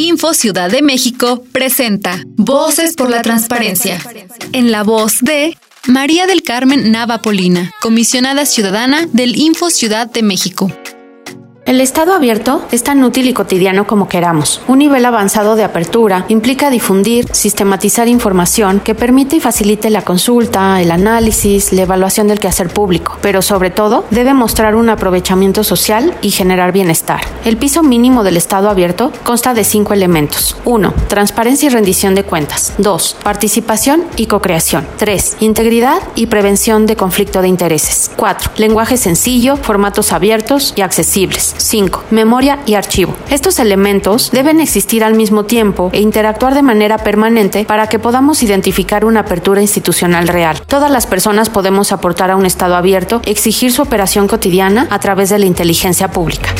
Info Ciudad de México presenta Voces por la Transparencia. En la voz de María del Carmen Nava Polina, comisionada ciudadana del Info Ciudad de México. El estado abierto es tan útil y cotidiano como queramos. Un nivel avanzado de apertura implica difundir, sistematizar información que permite y facilite la consulta, el análisis, la evaluación del quehacer público, pero sobre todo debe mostrar un aprovechamiento social y generar bienestar. El piso mínimo del estado abierto consta de cinco elementos. 1. Transparencia y rendición de cuentas. 2. Participación y cocreación. 3. Integridad y prevención de conflicto de intereses. 4. Lenguaje sencillo, formatos abiertos y accesibles. 5. Memoria y archivo. Estos elementos deben existir al mismo tiempo e interactuar de manera permanente para que podamos identificar una apertura institucional real. Todas las personas podemos aportar a un Estado abierto, exigir su operación cotidiana a través de la inteligencia pública.